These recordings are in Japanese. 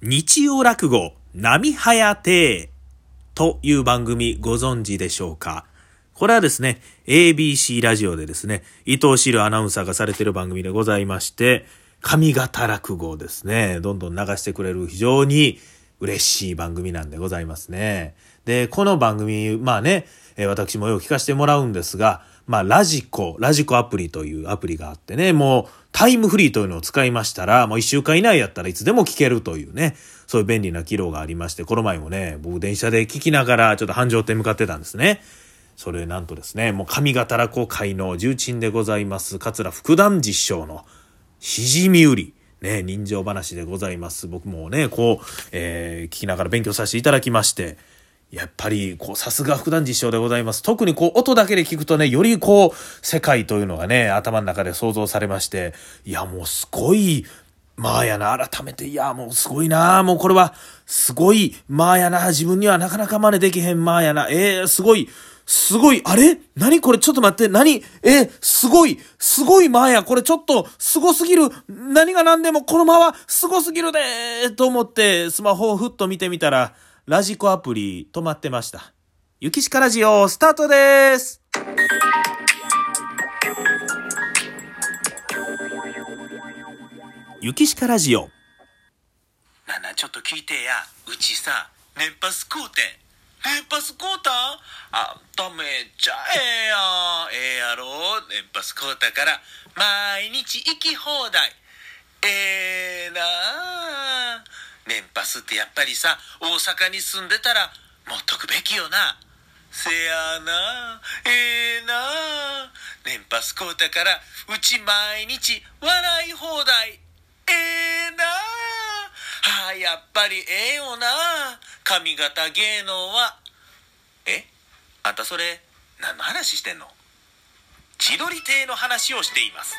日曜落語、波早亭という番組ご存知でしょうか？これはですね、ABC ラジオでですね、伊藤志るアナウンサーがされている番組でございまして、上方落語をですね、どんどん流してくれる非常に嬉しい番組なんでございますね。で、この番組、まあね、私もよく聞かせてもらうんですが、まあ、ラジコ、ラジコアプリというアプリがあってね、もう、タイムフリーというのを使いましたら、もう一週間以内やったらいつでも聞けるというね、そういう便利な機能がありまして、この前もね、僕電車で聞きながら、ちょっと繁盛店向かってたんですね。それなんとですね、もう上方落語会の重鎮でございます、桂福団実証の、しじみ売り。ね、人情話でございます。僕もね、こう、えー、聞きながら勉強させていただきまして、やっぱり、こう、さすが副団実証でございます。特にこう、音だけで聞くとね、よりこう、世界というのがね、頭の中で想像されまして、いや、もうすごい、まあやな、改めて、いや、もうすごいな、もうこれは、すごい、まあやな、自分にはなかなか真似できへん、まあやな、えー、すごい、すごい、あれ？何これ？ちょっと待って、何？え、すごい、すごい前や。これちょっと、すごすぎる。何が何でもこのまますごすぎるでーと思って、スマホをふっと見てみたら、ラジコアプリ止まってました。ゆきしかラジオ、スタートですゆきしかラジオ。なな、ちょっと聞いてや。うちさ、年パス買うて年パス買うたあんためっちゃええやん。ええやろ？年パス買うたから、毎日行き放題。ええー、なあ。年パスってやっぱりさ、大阪に住んでたら、持っとくべきよな。せやなええー、な年パス買うたから、うち毎日笑い放題。ええー、なはあ、やっぱりええよな髪型芸能は。え？あんたそれ、何の話してんの？千鳥亭の話をしています。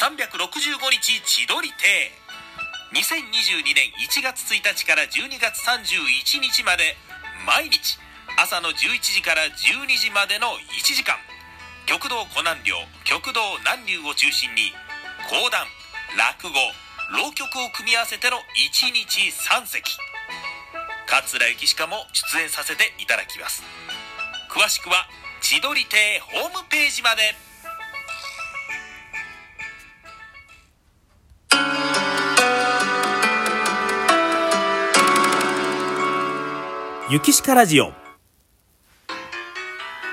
365日千鳥亭。2022年1月1日から12月31日まで、毎日朝の11時から12時までの1時間、極道湖南寮、極道南流を中心に、講談、落語、浪曲を組み合わせての1日3席。桂幸しかも出演させていただきます。詳しくは千鳥亭ホームページまで。ゆきしかラジオ。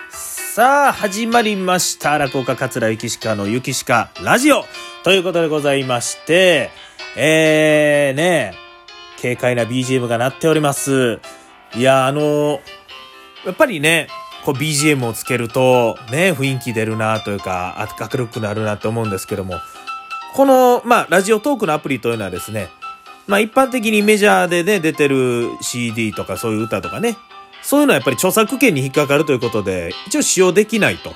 さあ始まりました。落語家桂ゆきしかのゆきしかラジオ。ということでございましてえー、ね、軽快な BGM が鳴っております。いや、あのやっぱりね、こう BGM をつけると、ね、雰囲気出るなというか、明るくなるなと思うんですけども、この、まあ、ラジオトークのアプリというのはですね、まあ、一般的にメジャーでね、出てる CD とかそういう歌とかね、そういうのはやっぱり著作権に引っかかるということで、一応使用できないと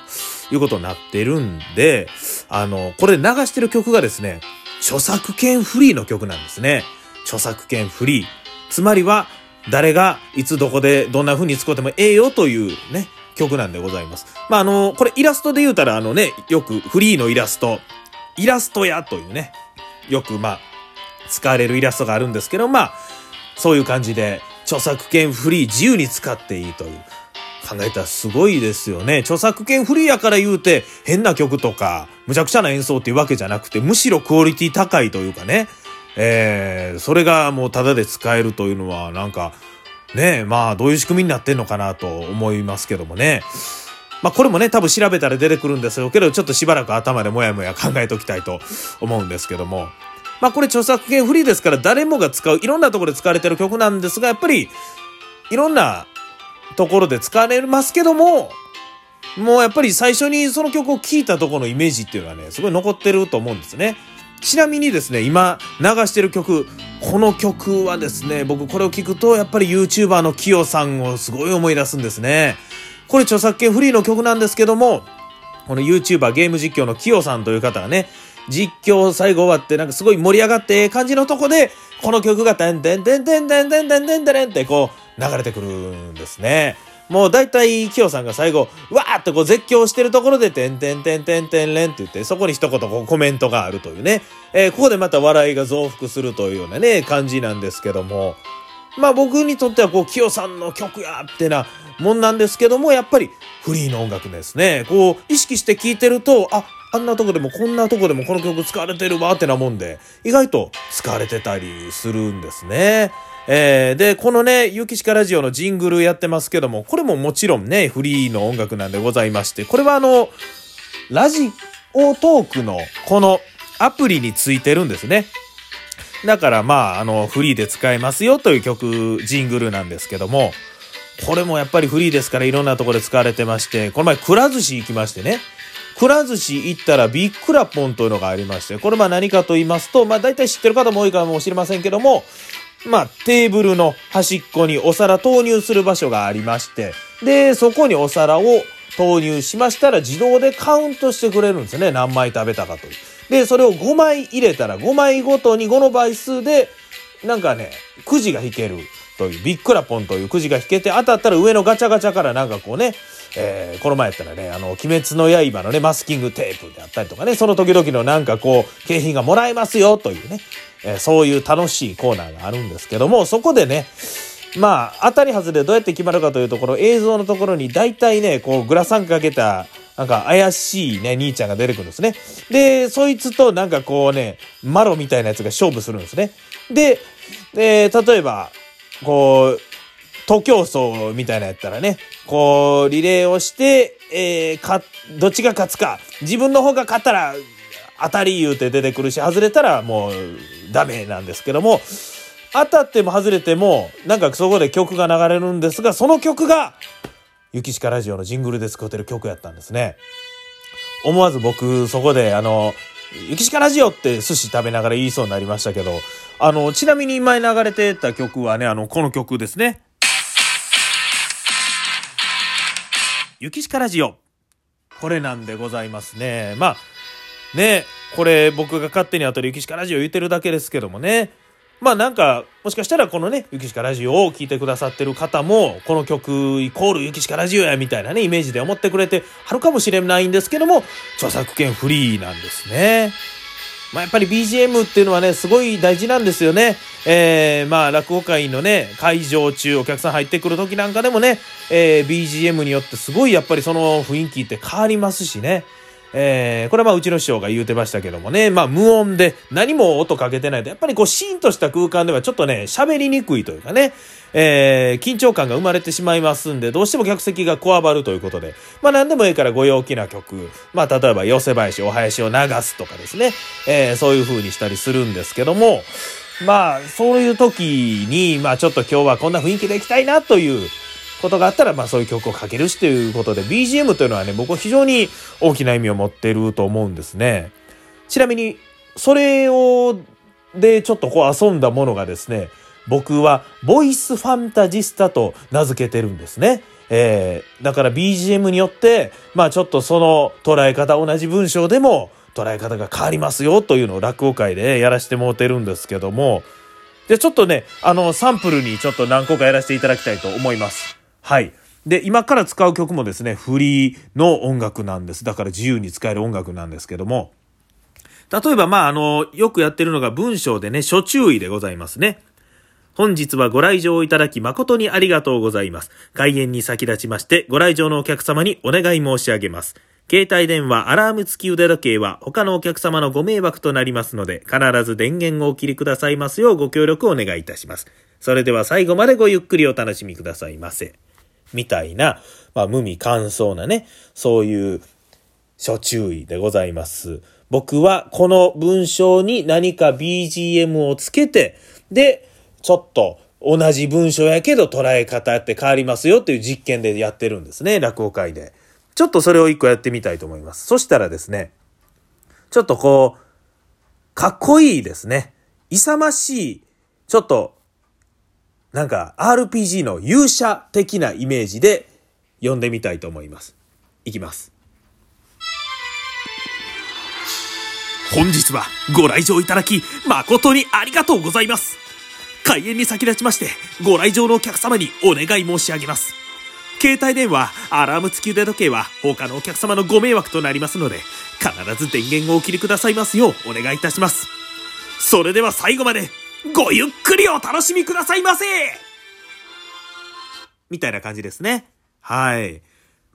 いうことになってるんで、あの、これ流してる曲がですね、著作権フリーの曲なんですね。著作権フリー。つまりは、誰がいつどこでどんな風に使ってもええよというね、曲なんでございます。まあ、あの、これイラストで言うたらあのね、よくフリーのイラスト、イラスト屋というね、よくまあ、使われるイラストがあるんですけど、まあ、そういう感じで、著作権フリー自由に使っていいという。考えたらすごいですよね。著作権フリーやから言うて変な曲とかむちゃくちゃな演奏っていうわけじゃなくてむしろクオリティ高いというかね。えー、それがもうタダで使えるというのはなんかねまあどういう仕組みになってんのかなと思いますけどもね。まあこれもね多分調べたら出てくるんですけどちょっとしばらく頭でもやもや考えておきたいと思うんですけども。まあこれ著作権フリーですから誰もが使ういろんなところで使われてる曲なんですがやっぱりいろんなところで使われますけども、もうやっぱり最初にその曲を聴いたところのイメージっていうのはね、すごい残ってると思うんですね。ちなみにですね、今流してる曲、この曲はですね、僕これを聞くとやっぱり YouTuber のキヨさんをすごい思い出すんですね。これ著作権フリーの曲なんですけども、この YouTuber ゲーム実況のキヨさんという方がね、実況最後終わってなんかすごい盛り上がって感じのとこで、この曲がてんてんてんてんてんてんてんてんてんってこう流れてくるんですね。もう大体、キヨさんが最後、わーってこう絶叫してるところで、てんてんてんてんてんれんって言って、そこに一言こうコメントがあるというね。えー、ここでまた笑いが増幅するというようなね、感じなんですけども。まあ僕にとってはこう、キヨさんの曲やってなもんなんですけども、やっぱりフリーの音楽ですね。こう、意識して聴いてると、あ、あんなとこでもこんなとこでもこの曲使われてるわってなもんで、意外と使われてたりするんですね。えー、で、このね、ゆきしかラジオのジングルやってますけども、これももちろんね、フリーの音楽なんでございまして、これはあの、ラジオトークのこのアプリについてるんですね。だからまあ、あの、フリーで使えますよという曲、ジングルなんですけども、これもやっぱりフリーですからいろんなところで使われてまして、この前くら寿司行きましてね、くら寿司行ったらビックラポンというのがありまして、これまあ何かと言いますと、まあ大体知ってる方も多いかもしれませんけども、まあテーブルの端っこにお皿投入する場所がありまして、で、そこにお皿を投入しましたら自動でカウントしてくれるんですね。何枚食べたかという。で、それを5枚入れたら5枚ごとに5の倍数で、なんかね、くじが引けるという、ビックラポンというくじが引けて当たったら上のガチャガチャからなんかこうね、えー、この前やったらね、あの、鬼滅の刃のね、マスキングテープであったりとかね、その時々のなんかこう、景品がもらえますよというね、えー、そういう楽しいコーナーがあるんですけども、そこでね、まあ、当たり外れどうやって決まるかというところ、映像のところに大体ね、こう、グラサンかけた、なんか怪しいね、兄ちゃんが出てくるんですね。で、そいつとなんかこうね、マロみたいなやつが勝負するんですね。で、で、例えば、こう、徒競走みたいなやったらね、こう、リレーをして、えー、か、どっちが勝つか。自分の方が勝ったら、当たり言うて出てくるし、外れたらもうダメなんですけども、当たっても外れても、なんかそこで曲が流れるんですが、その曲が、ゆきしかラジオのジングルで使ってる曲やったんですね。思わず僕、そこで、あの、ゆきしかラジオって寿司食べながら言いそうになりましたけど、あの、ちなみに前流れてた曲はね、あの、この曲ですね。ゆきしかラジオ。これなんでございますね。まあ、ね、これ僕が勝手に後でゆきしかラジオ言ってるだけですけどもね。まあなんか、もしかしたらこのね、ゆきしかラジオを聴いてくださってる方も、この曲イコールゆきしかラジオやみたいなね、イメージで思ってくれてはるかもしれないんですけども、著作権フリーなんですね。まあ、やっぱり BGM っていうのはね、すごい大事なんですよね。えー、まあ、落語会のね、会場中、お客さん入ってくる時なんかでもね、えー、BGM によってすごいやっぱりその雰囲気って変わりますしね。えー、これはまあうちの師匠が言うてましたけどもね、まあ無音で何も音かけてないと、やっぱりこうシーンとした空間ではちょっとね、喋りにくいというかね、えー、緊張感が生まれてしまいますんで、どうしても客席がこわばるということで、まあ何でもいいからご陽気な曲、まあ例えば寄せ林、お囃子を流すとかですね、えー、そういう風にしたりするんですけども、まあそういう時に、まあちょっと今日はこんな雰囲気でいきたいなという、ことがあったら、まあそういう曲をかけるしということで、BGM というのはね、僕は非常に大きな意味を持っていると思うんですね。ちなみに、それを、でちょっとこう遊んだものがですね、僕はボイスファンタジスタと名付けてるんですね。えー、だから BGM によって、まあちょっとその捉え方、同じ文章でも捉え方が変わりますよというのを落語会でやらせてもうてるんですけども、じゃあちょっとね、あの、サンプルにちょっと何個かやらせていただきたいと思います。はい。で、今から使う曲もですね、フリーの音楽なんです。だから自由に使える音楽なんですけども、例えば、まあ、あの、よくやってるのが文章でね、諸注意でございますね。本日はご来場いただき誠にありがとうございます。開演に先立ちまして、ご来場のお客様にお願い申し上げます。携帯電話、アラーム付き腕時計は他のお客様のご迷惑となりますので、必ず電源をお切りくださいますようご協力をお願いいたします。それでは最後までごゆっくりお楽しみくださいませ。みたいな、まあ、無味乾燥なね、そういう諸注意でございます。僕はこの文章に何か BGM をつけて、で、ちょっと同じ文章やけど捉え方って変わりますよっていう実験でやってるんですね、落語会で。ちょっとそれを一個やってみたいと思います。そしたらですね、ちょっとこう、かっこいいですね。勇ましい、ちょっとなんか RPG の勇者的なイメージで読んでみたいと思います。いきます。本日はご来場いただき誠にありがとうございます。開演に先立ちましてご来場のお客様にお願い申し上げます。携帯電話、アラーム付き腕時計は他のお客様のご迷惑となりますので、必ず電源をお切りくださいますようお願いいたします。それでは最後まで、ごゆっくりお楽しみくださいませみたいな感じですね。はい。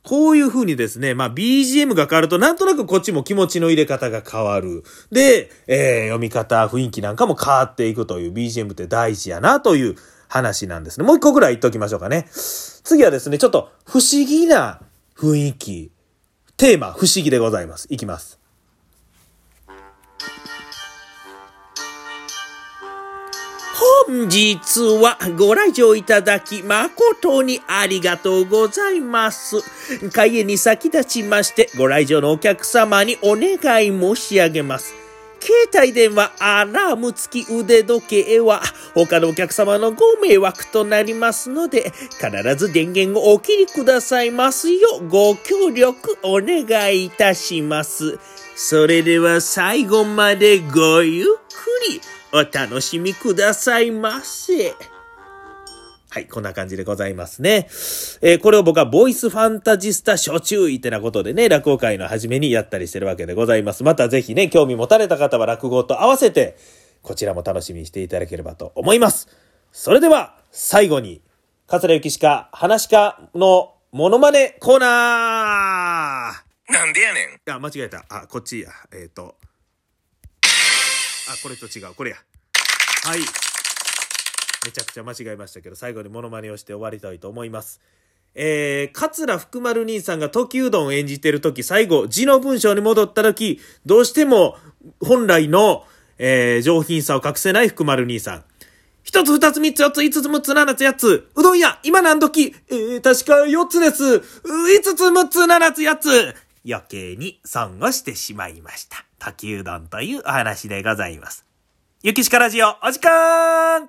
こういう風にですね、まあ BGM が変わるとなんとなくこっちも気持ちの入れ方が変わる。で、えー読み方、雰囲気なんかも変わっていくという BGM って大事やなという話なんですね。もう一個ぐらい言っときましょうかね。次はですね、ちょっと不思議な雰囲気。テーマ、不思議でございます。いきます。本日はご来場いただき誠にありがとうございます。開演に先立ちましてご来場のお客様にお願い申し上げます。携帯電話アラーム付き腕時計は他のお客様のご迷惑となりますので必ず電源をお切りくださいますようご協力お願いいたします。それでは最後までごゆっくりお楽しみくださいませ。はい、こんな感じでございますね。えーこれを僕はボイスファンタジスタ初注意ってなことでね、落語会の初めにやったりしてるわけでございます。またぜひね、興味持たれた方は落語と合わせて、こちらも楽しみにしていただければと思います。それでは、最後に、桂ゆきしか、話家のモノマネコーナーなんでやねんあ、間違えた。あ、こっちや。えっ、と。あ、これと違う。これや。はい。めちゃくちゃ間違えましたけど、最後にモノマネをして終わりたいと思います。えー、桂福丸兄さんが時うどんを演じてる時、最後、字の文章に戻った時、どうしても本来の、えー、上品さを隠せない福丸兄さん。一つ、二つ、三つ、四つ、五つ、六つ、七つ、八つ。うどん屋、今何時？えー、確か四つです。う五つ、六つ、七つ、八つ。余計に損をしてしまいました。滝うどんというお話でございます。ゆきしかラジオ、お時間